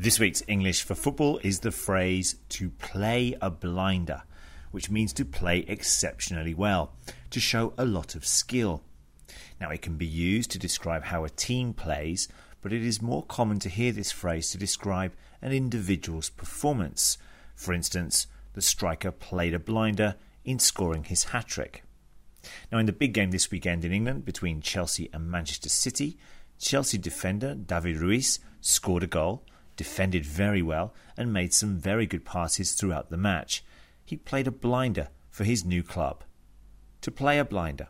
This week's English for football is the phrase to play a blinder, which means to play exceptionally well, to show a lot of skill. Now, it can be used to describe how a team plays, but it is more common to hear this phrase to describe an individual's performance. For instance, the striker played a blinder in scoring his hat trick. Now, in the big game this weekend in England between Chelsea and Manchester City, Chelsea defender David Luiz scored a goal defended very well, and made some very good passes throughout the match. He played a blinder for his new club. To play a blinder.